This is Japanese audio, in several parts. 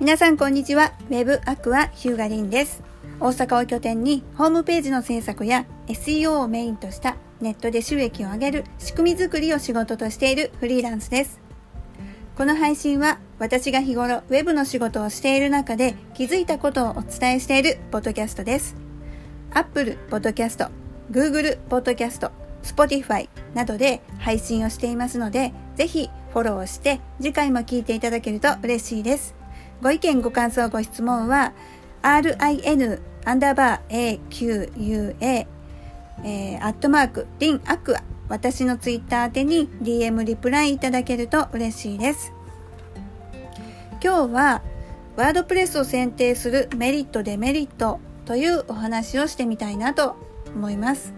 皆さんこんにちは。ウェブアクアヒューガリンです。大阪を拠点にホームページの制作や SEO をメインとしたネットで収益を上げる仕組み作りを仕事としているフリーランスです。この配信は私が日頃ウェブの仕事をしている中で気づいたことをお伝えしているポッドキャストです。Apple Podcast、Google Podcast、Spotify などで配信をしていますので、ぜひフォローして次回も聞いていただけると嬉しいです。ご意見、ご感想、ご質問は rin アンダーバー aqua えー、アットマークリンアクア私のツイッター宛てに DM リプライいただけると嬉しいです。今日はワードプレスを選定するメリットデメリットというお話をしてみたいなと思います。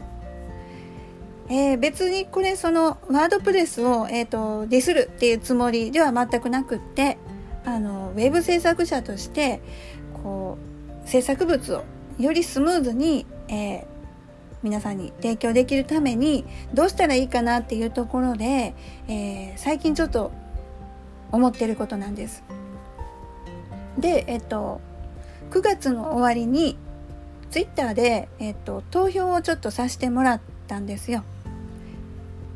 えー、別にこれそのワードプレスを、えーと、ディスるっていうつもりでは全くなくってあのウェブ制作者としてこう制作物をよりスムーズに、えー、皆さんに提供できるためにどうしたらいいかなっていうところで、えー、最近ちょっと思ってることなんです。で、えっと、9月の終わりにツイッターで、えっと、投票をちょっとさせてもらったんですよ。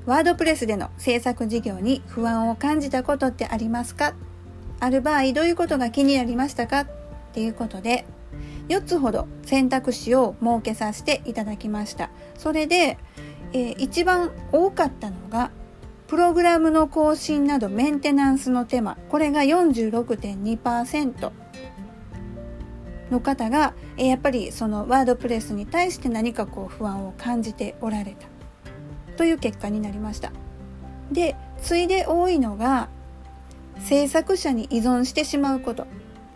ワードプレスでの制作事業に不安を感じたことってありますか？ある場合どういうことが気になりましたかっていうことで4つほど選択肢を設けさせていただきました。それで、えー、一番多かったのがプログラムの更新などメンテナンスの手間。これが46.2%の方が、えー、やっぱりそのワードプレスに対して何かこう不安を感じておられたという結果になりました。で次いで多いのが制作者に依存してしまうこと。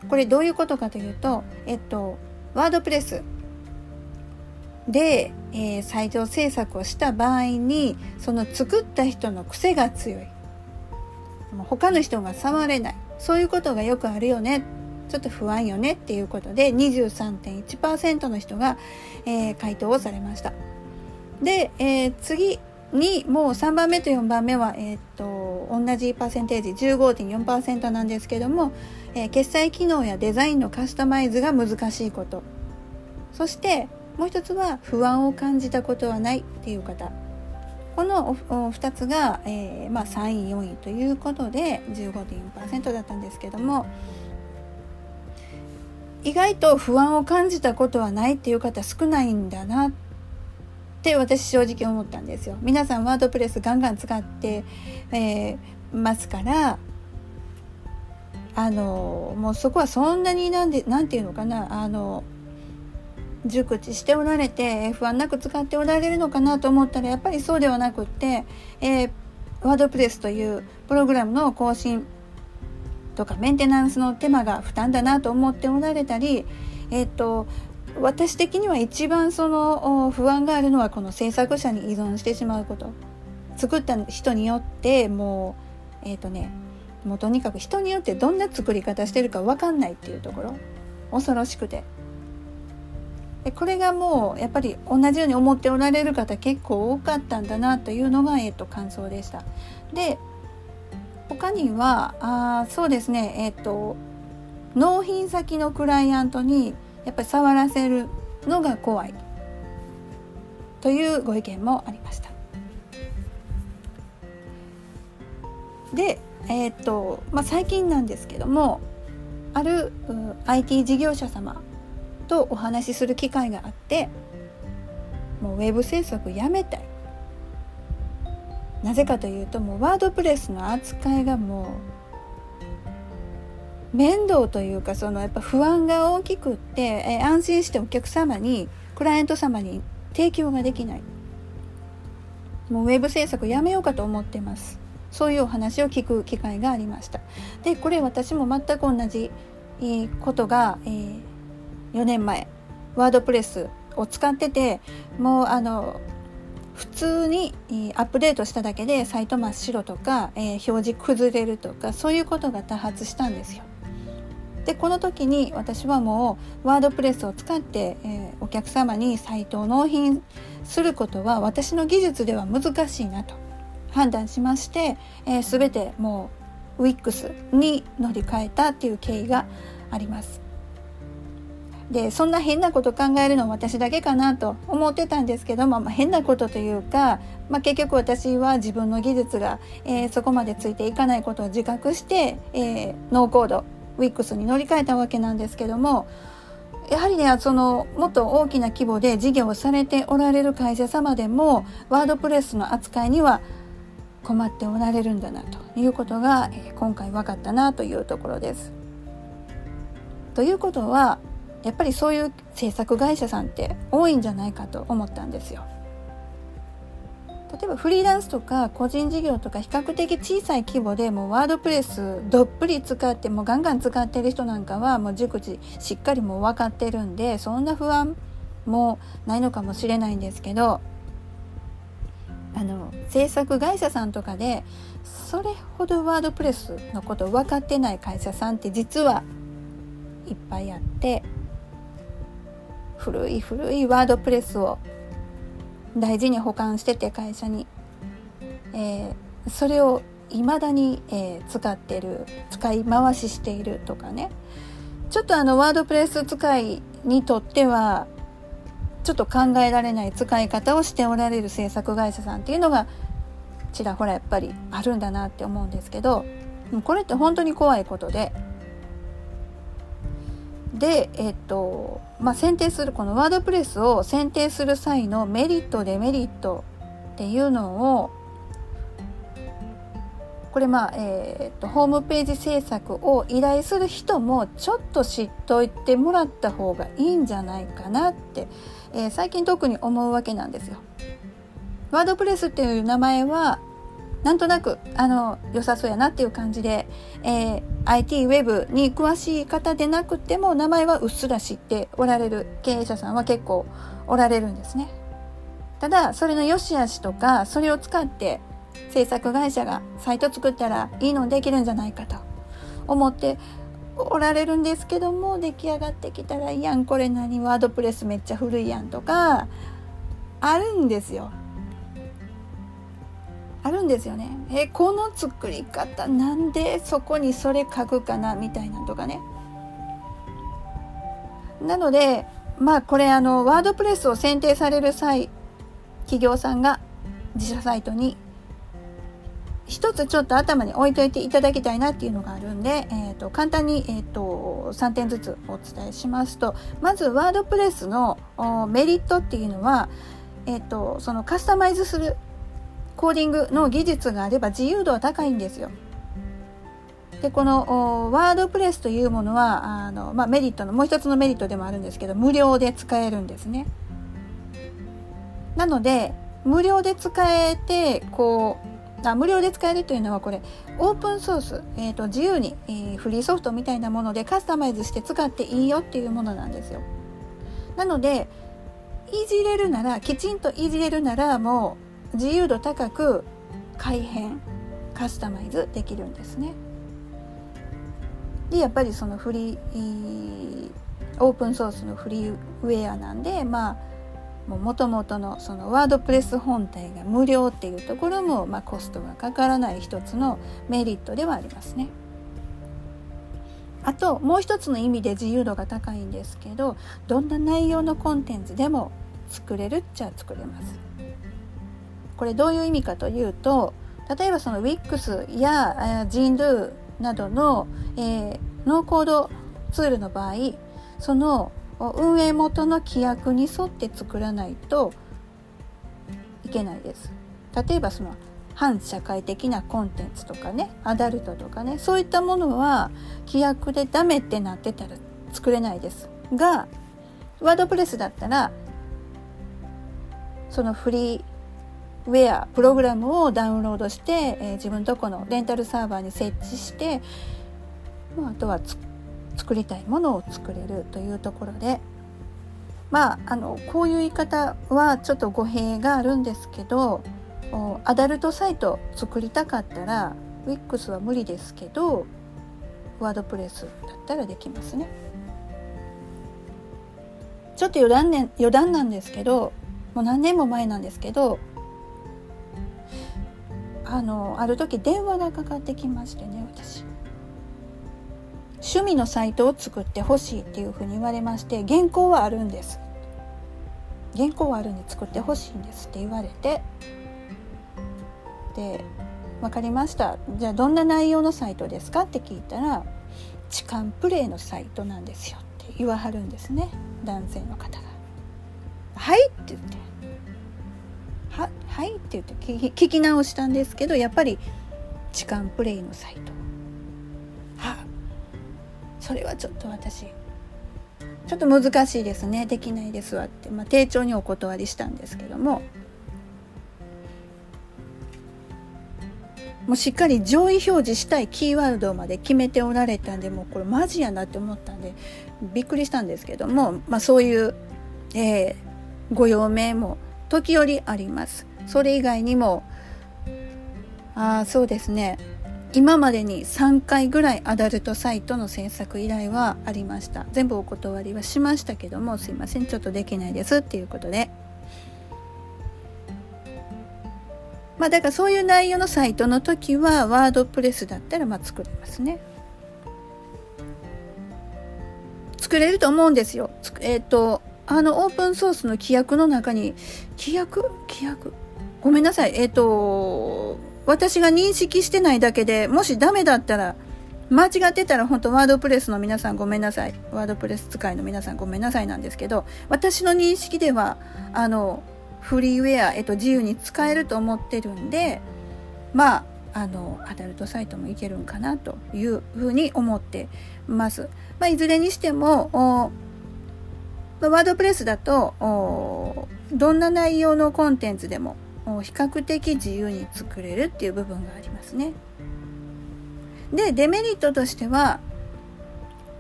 これどういうことかというとえっとワードプレスで、えー、サイト制作をした場合にその作った人の癖が強い。他の人が触れない。そういうことがよくあるよね。ちょっと不安よねっていうことで23.1%の人が、えー、回答をされました。で、えー、次。にもう3番目と4番目は、えー、っと同じパーセンテージ15.4%なんですけども、えー、決済機能やデザインのカスタマイズが難しいこと。そしてもう一つは不安を感じたことはないっていう方。この2つが、えーまあ、3位4位ということで15.4%だったんですけども意外と不安を感じたことはないっていう方少ないんだなって私正直思ったんですよ。皆さんワードプレスガンガン使って、えー、ますからあのもうそこはそんなになんでなんていうのかなあの熟知しておられて不安なく使っておられるのかなと思ったらやっぱりそうではなくって、えー、ワードプレスというプログラムの更新とかメンテナンスの手間が負担だなと思っておられたり、えっ、ー、と私的には一番その不安があるのはこの制作者に依存してしまうこと。作った人によってもうえっ、ー、とねもうとにかく人によってどんな作り方してるか分かんないっていうところ。恐ろしくて。でこれがもうやっぱり同じように思っておられる方結構多かったんだなというのが、えーと、感想でした。で他にはあそうですねえっ、ー、と納品先のクライアントにやっぱり触らせるのが怖い。というご意見もありました。でえー、っとまあ、最近なんですけどもある IT 事業者様とお話しする機会があってもうウェブ制作やめたい。なぜかというともうワードプレスの扱いがもう面倒というかそのやっぱ不安が大きくって、え安心してお客様にクライアント様に提供ができない。もうウェブ制作やめようかと思ってます。そういうお話を聞く機会がありました。でこれ私も全く同じことが、えー、4年前ワードプレスを使っててもうあの普通にアップデートしただけでサイト真っ白とか、えー、表示崩れるとかそういうことが多発したんですよ。でこの時に私はもうワードプレスを使って、えー、お客様にサイトを納品することは私の技術では難しいなと判断しまして、えー、全てもう WIX に乗り換えたっていう経緯があります。でそんな変なこと考えるのは私だけかなと思ってたんですけども、まあ、変なことというか、まあ、結局私は自分の技術が、えー、そこまでついていかないことを自覚して、えー、ノーコード WIX に乗り換えたわけなんですけどもやはりねそのもっと大きな規模で事業をされておられる会社様でもワードプレスの扱いには困っておられるんだなということが、え、今回分かったなというところです。ということはやっぱりそういう制作会社さんって多いんじゃないかと思ったんですよ。例えばフリーランスとか個人事業とか比較的小さい規模でもうワードプレスどっぷり使ってもうガンガン使ってる人なんかはもう熟知しっかりもう分かってるんでそんな不安もないのかもしれないんですけどあの制作会社さんとかでそれほどワードプレスのこと分かってない会社さんって実はいっぱいあって古い古いワードプレスを大事に保管してて会社に、えー、それを未だに、えー、使ってる。使い回ししているとかね。ちょっとあのワードプレス使いにとってはちょっと考えられない使い方をしておられる制作会社さんっていうのがちらほらやっぱりあるんだなって思うんですけどこれって本当に怖いことで。で、えっとまあ、選定するこのワードプレスを選定する際のメリットデメリットっていうのをこれまあ、えーと、ホームページ制作を依頼する人もちょっと知っといてもらった方がいいんじゃないかなって、えー、最近特に思うわけなんですよ。ワードプレスっていう名前はなんとなくあの良さそうやなっていう感じで、えー、IT ウェブに詳しい方でなくても名前はうっすら知っておられる経営者さんは結構おられるんですね。ただそれの良し悪しとかそれを使って制作会社がサイト作ったらいいのできるんじゃないかと思っておられるんですけども出来上がってきたらいやんこれ何？ワードプレスめっちゃ古いやんとかあるんですよ。あるんですよね。えこの作り方なんでそこにそれ書くかなみたいなとかね。なのでまあこれあのワードプレスを選定される際企業さんが自社サイトに一つちょっと頭に置いといていただきたいなっていうのがあるんで、えーと、簡単に、えーと、3点ずつお伝えしますとまずワードプレスのメリットっていうのは、えーとそのカスタマイズするコーディングの技術があれば自由度は高いんですよ。でこのワードプレスというものはあの、まあ、メリットのもう一つのメリットでもあるんですけど無料で使えるんですね。なので無料で使えてこうあ無料で使えるというのはこれオープンソース、えーと、自由に、えー、フリーソフトみたいなものでカスタマイズして使っていいよっていうものなんですよ。なのでいじれるならきちんといじれるならもう自由度高く改変カスタマイズできるんですね。でやっぱりそのフリーオープンソースのフリーウェアなんでまあもともとのそのワードプレス本体が無料っていうところも、まあ、コストがかからない一つのメリットではありますね。あともう一つの意味で自由度が高いんですけどどんな内容のコンテンツでも作れるっちゃ作れます。これどういう意味かというと例えばその WIX や Jindu などの、えー、ノーコードツールの場合その運営元の規約に沿って作らないといけないです。例えばその反社会的なコンテンツとかねアダルトとかねそういったものは規約でダメってなってたら作れないですがワードプレスだったらそのフリーウェアプログラムをダウンロードして、えー、自分とこのレンタルサーバーに設置して、まあ、あとは作りたいものを作れるというところでまああのこういう言い方はちょっと語弊があるんですけどアダルトサイト作りたかったら WIX は無理ですけどワードプレスだったらできますね。ちょっと余談,、ね、余談なんですけどもう何年も前なんですけどあのある時電話がかかってきましてね私。趣味のサイトを作ってほしいっていうふうに言われまして原稿はあるんです。原稿はあるんで作ってほしいんですって言われて。で分かりました。じゃあどんな内容のサイトですかって聞いたら痴漢プレイのサイトなんですよって言わはるんですね男性の方が。はいって言って。ははいって言って聞き直したんですけどやっぱり痴漢プレイのサイト。はそれはちょっと私ちょっと難しいですね。できないですわって、まあ、丁重にお断りしたんですけども。もうしっかり上位表示したいキーワードまで決めておられたんでもうこれマジやなって思ったんでびっくりしたんですけども、まあ、そういう、えー、ご用命も時折あります。それ以外にもあそうですね。今までに3回ぐらいアダルトサイトの制作依頼はありました。全部お断りはしましたけどもすいません。ちょっとできないですっていうことで。まあだからそういう内容のサイトの時はワードプレスだったらまあ作れますね。作れると思うんですよ。えっ、ー、とあのオープンソースの規約の中に規約？規約？ごめんなさい。えっ、ー、と私が認識してないだけでもしダメだったら間違ってたら本当ワードプレスの皆さんごめんなさい。ワードプレス使いの皆さんごめんなさいなんですけど私の認識ではあのフリーウェア、えっと、自由に使えると思ってるんでまああのアダルトサイトもいけるんかなというふうに思ってます。まあ、いずれにしてもワードプレスだとどんな内容のコンテンツでも比較的自由に作れるっていう部分がありますね。でデメリットとしては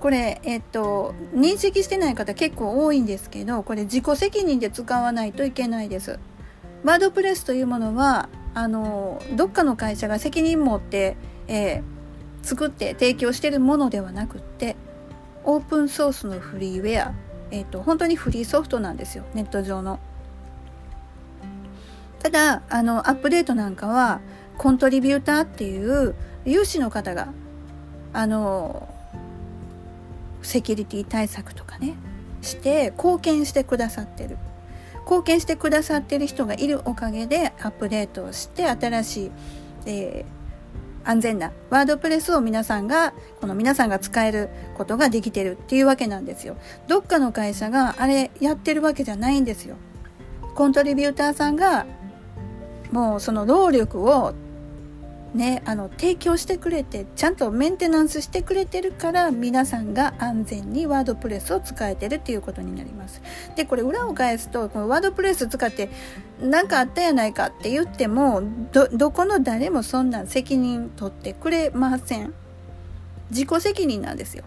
これ、えっと、認識してない方結構多いんですけどこれ自己責任で使わないといけないです。ワードプレスというものはあのどっかの会社が責任持って、えー、作って提供してるものではなくってオープンソースのフリーウェア、えーと本当にフリーソフトなんですよネット上の。ただあのアップデートなんかはコントリビューターっていう有志の方があのセキュリティ対策とかねして貢献してくださってる貢献してくださってる人がいるおかげでアップデートをして新しい、えー、安全なワードプレスを皆さんがこの皆さんが使えることができてるっていうわけなんですよ。どっかの会社があれやってるわけじゃないんですよ。コントリビューターさんがもうその労力をね、あの提供してくれてちゃんとメンテナンスしてくれてるから皆さんが安全にワードプレスを使えてるっていうことになります。でこれ裏を返すとこのワードプレス使って何かあったやないかって言ってもどどこの誰もそんな責任取ってくれません。自己責任なんですよ。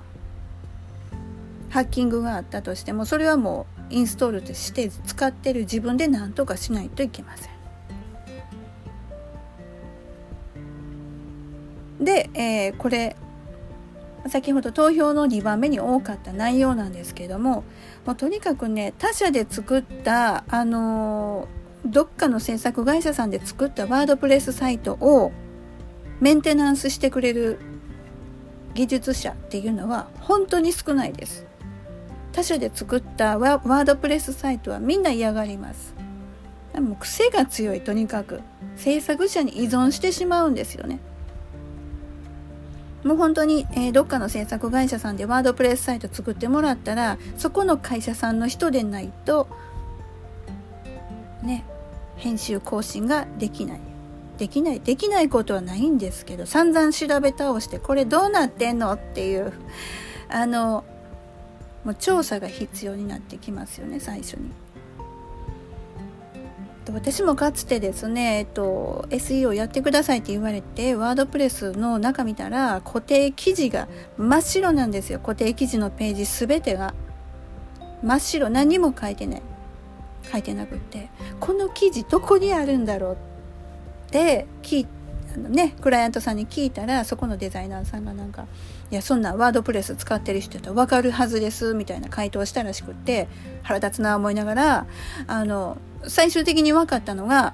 ハッキングがあったとしてもそれはもうインストールして使ってる自分で何とかしないといけません。で、えー、これ先ほど投票の2番目に多かった内容なんですけどももうとにかくね他社で作ったあのー、どっかの制作会社さんで作ったワードプレスサイトをメンテナンスしてくれる技術者っていうのは本当に少ないです。他社で作ったワードプレスサイトはみんな嫌がります。でも癖が強いとにかく制作者に依存してしまうんですよね。もう本当に、えー、どっかの制作会社さんでワードプレスサイト作ってもらったらそこの会社さんの人でないとね編集更新ができないできないできないことはないんですけど散々調べ倒してこれどうなってんのっていうあのもう調査が必要になってきますよね最初に。私もかつてですね、えっと、SEO やってくださいって言われてワードプレスの中見たら固定記事が真っ白なんですよ。固定記事のページ全てが。真っ白。何も書いてない。書いてなくって。この記事どこにあるんだろうって聞いあのねクライアントさんに聞いたらそこのデザイナーさんがなんか「いやそんなワードプレス使ってる人だと分かるはずです」みたいな回答したらしくって腹立つな思いながらあの最終的に分かったのが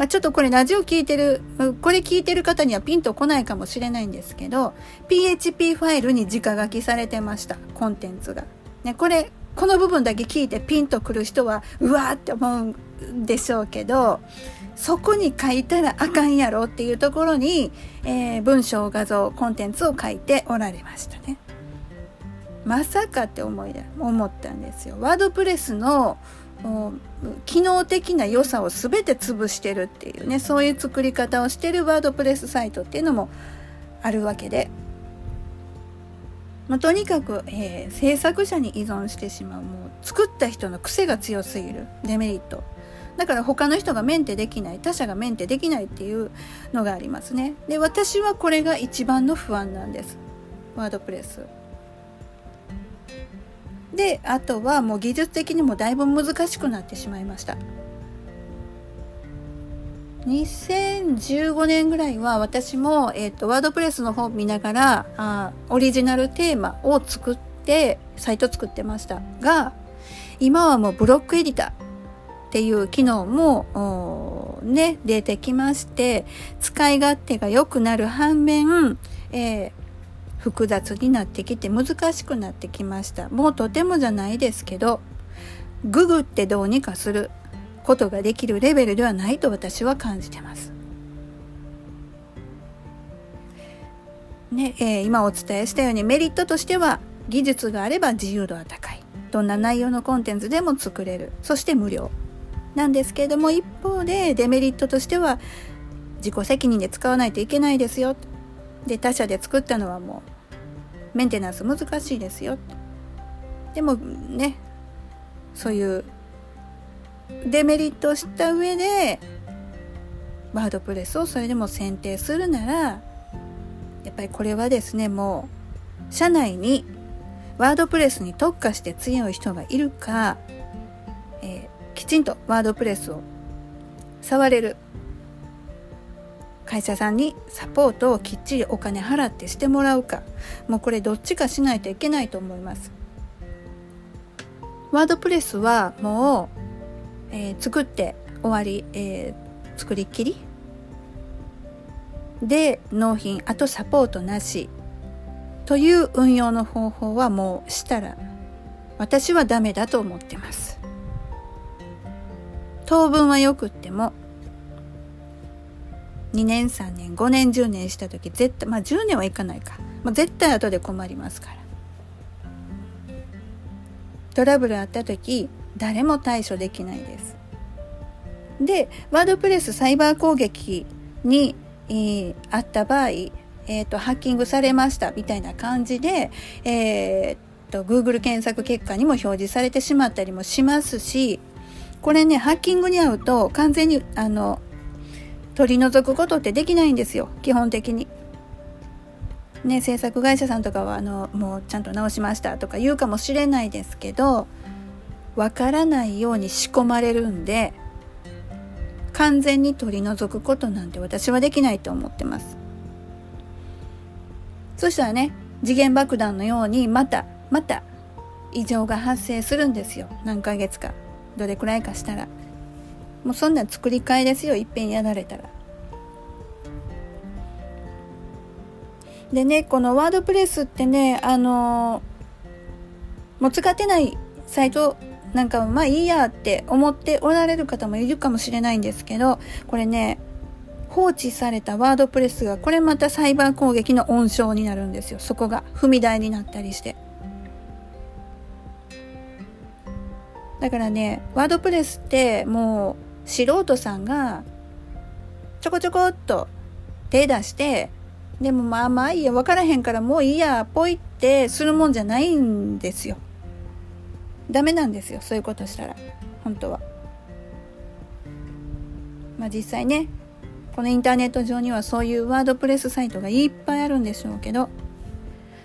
まあ、ちょっとこれラジオ聞いてる、これ聞いてる方にはピンとこないかもしれないんですけど、PHP ファイルに直書きされてました、コンテンツが。ね、これ、この部分だけ聞いてピンとくる人は、うわーって思うんでしょうけど、そこに書いたらあかんやろっていうところに、えー、文章、画像、コンテンツを書いておられましたね。まさかって思い思ったんですよ。ワードプレスの機能的な良さを全て潰してるっていうねそういう作り方をしてるワードプレスサイトっていうのもあるわけで、まあ、とにかく、えー、制作者に依存してしまうもう作った人の癖が強すぎる。デメリット。だから他の人がメンテできない他者がメンテできないっていうのがありますね。で私はこれが一番の不安なんです。ワードプレス。であとはもう技術的にもだいぶ難しくなってしまいました。2015年ぐらいは私も、えーと、ワードプレスの方を見ながらあオリジナルテーマを作ってサイト作ってましたが今はもうブロックエディターっていう機能もね出てきまして使い勝手が良くなる反面、えー、複雑になってきて難しくなってきました。もうとてもじゃないですけどググってどうにかする。ことができるレベルではないと私は感じてます。ねえー、今お伝えしたようにメリットとしては技術があれば自由度は高い。どんな内容のコンテンツでも作れる。そして無料。なんですけれども一方でデメリットとしては自己責任で使わないといけないですよ。で他社で作ったのはもうメンテナンス難しいですよ。でもねそういうデメリットを知った上でワードプレスをそれでも選定するならやっぱりこれはですねもう社内にワードプレスに特化して強い人がいるか、えー、きちんとワードプレスを触れる。会社さんにサポートをきっちりお金払ってしてもらうか。もうこれどっちかしないといけないと思います。ワードプレスはもう、えー、作って終わり、えー、作りっきり。で納品あとサポートなし。という運用の方法はもうしたら私はダメだと思ってます。当分はよくっても2年3年5年10年した時絶対まあ10年はいかないか、まあ、絶対後で困りますから。トラブルあった時誰も対処できないです。でワードプレスサイバー攻撃に、えー、あった場合、えーと、ハッキングされましたみたいな感じで、えーと、と Google 検索結果にも表示されてしまったりもしますしこれねハッキングに遭うと完全にあの取り除くことってできないんですよ。基本的に。ね、制作会社さんとかはあのもうちゃんと直しましたとか言うかもしれないですけどわからないように仕込まれるんで完全に取り除くことなんて私はできないと思ってます。そしたらね次元爆弾のようにまたまた異常が発生するんですよ。何ヶ月か。どれくらいかしたら。もうそんな作り替えですよいっぺんやられたら。でねこのワードプレスってねあの、もう使ってないサイトなんかまあいいやって思っておられる方もいるかもしれないんですけどこれね放置されたワードプレスがこれまたサイバー攻撃の温床になるんですよそこが踏み台になったりしてだからねワードプレスってもう素人さんがちょこちょこっと手出してでもまあまあいいや分からへんからもういいやポイってするもんじゃないんですよ。ダメなんですよそういうことしたら。本当は。まあ実際ねこのインターネット上にはそういうワードプレスサイトがいっぱいあるんでしょうけど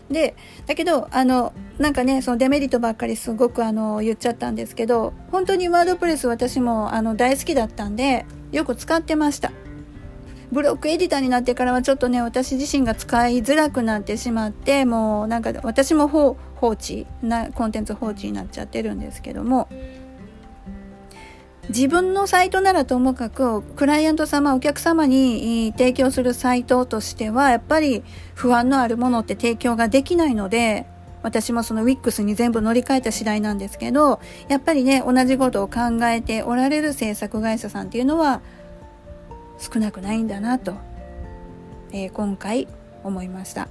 でだけどあのなんかねそのデメリットばっかりすごくあの言っちゃったんですけど本当にワードプレス私もあの大好きだったんでよく使ってました。ブロックエディターになってからはちょっとね私自身が使いづらくなってしまってもうなんか私も放置なコンテンツ放置になっちゃってるんですけども自分のサイトならともかくクライアント様お客様に提供するサイトとしてはやっぱり不安のあるものって提供ができないので私もその WIX に全部乗り換えた次第なんですけどやっぱりね同じことを考えておられる制作会社さんっていうのは少なくないんだなと、えー、今回思いました。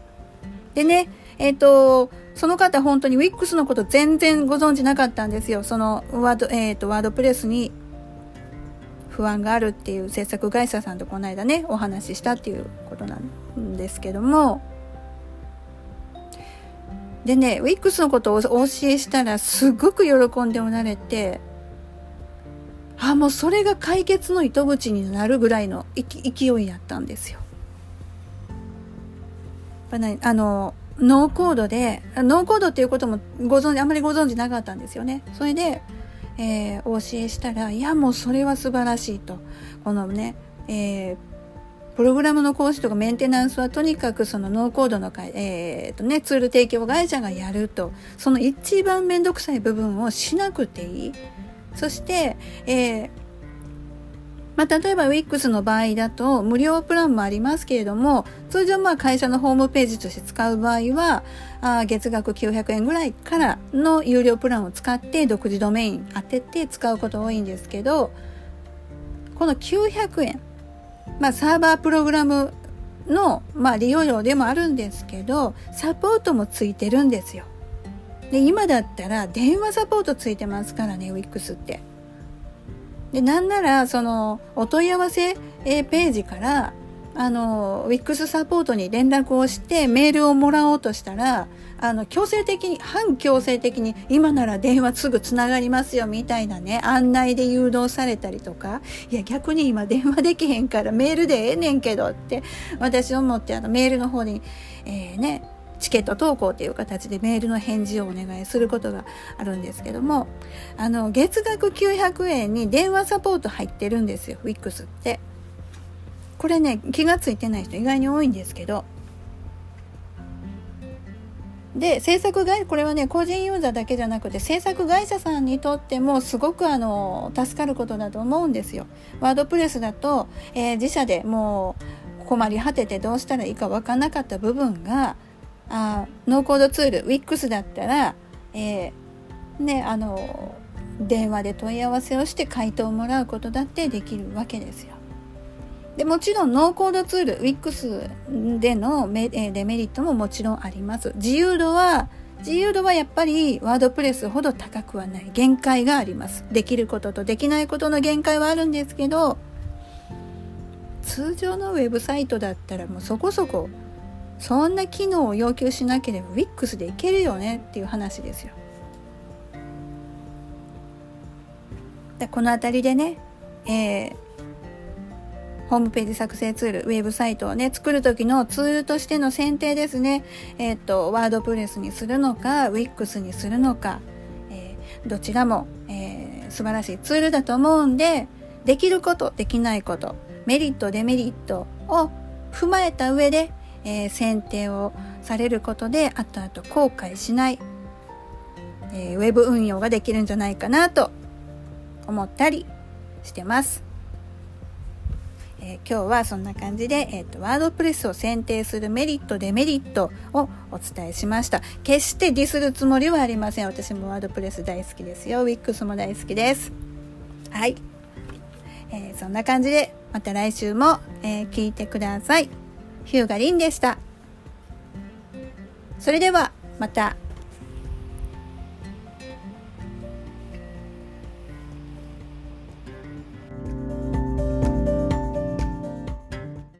でねえっ、ー、とその方本当に WIX のこと全然ご存知なかったんですよ。そのワード,、えーとワードプレスに不安があるっていう制作会社さんとこの間ねお話ししたっていうことなんですけどもでねウィックスのことをお教えしたらすごく喜んでおられてあもうそれが解決の糸口になるぐらいの勢いやったんですよ。あのノーコードでノーコードっていうこともご存知あんまりご存知なかったんですよね。それでえー、お教えしたら、いやもうそれは素晴らしいと。このね、えー、プログラムの講師とかメンテナンスはとにかくそのノーコードの会、えーとね、ツール提供会社がやると。その一番めんどくさい部分をしなくていい。そして、えーまあ、例えば WIX の場合だと無料プランもありますけれども、通常まあ会社のホームページとして使う場合は、あ月額900円ぐらいからの有料プランを使って独自ドメイン当てて使うこと多いんですけど、この900円、まあサーバープログラムの、まあ、利用料でもあるんですけど、サポートもついてるんですよ。で、今だったら電話サポートついてますからね、WIX って。でなんならそのお問い合わせ、ページからあの WIX サポートに連絡をしてメールをもらおうとしたらあの強制的に反強制的に今なら電話すぐつながりますよみたいなね案内で誘導されたりとかいや逆に今電話できへんからメールでええねんけどって私思ってあのメールの方に、えー、ねチケット投稿という形でメールの返事をお願いすることがあるんですけども、あの、月額900円に電話サポート入ってるんですよ、WIX って。これね、気がついてない人意外に多いんですけど、で制作会これはね個人ユーザーだけじゃなくて制作会社さんにとってもすごくあの助かることだと思うんですよ。ワードプレスだと、えー、自社でもう困り果ててどうしたらいいか分からなかった部分があノーコードツール WIX だったら、えー、ねあの電話で問い合わせをして回答をもらうことだってできるわけですよ。でもちろんノーコードツール WIX でのメデメリットももちろんあります。自由度は自由度はやっぱりワードプレスほど高くはない限界があります。できることとできないことの限界はあるんですけど通常のウェブサイトだったらもうそこそこそんな機能を要求しなければ WIX でいけるよねっていう話ですよ。でこの辺りでね、えー、ホームページ作成ツール、ウェブサイトをね、作る時のツールとしての選定ですね。えっ、と、ワードプレスにするのか、WIX にするのか、えー、どちらも、えー、素晴らしいツールだと思うんで、できること、できないこと、メリット、デメリットを踏まえた上で、えー、選定をされることで後々後悔しない、えー、ウェブ運用ができるんじゃないかなと思ったりしてます。えー、今日はそんな感じで、えーと、ワードプレスを選定するメリットデメリットをお伝えしました。決してディスるつもりはありません。私もワードプレス大好きですよ。WIX も大好きです。はい、えー、そんな感じでまた来週も、えー、聞いてください。ヒューガリンでした。それではまた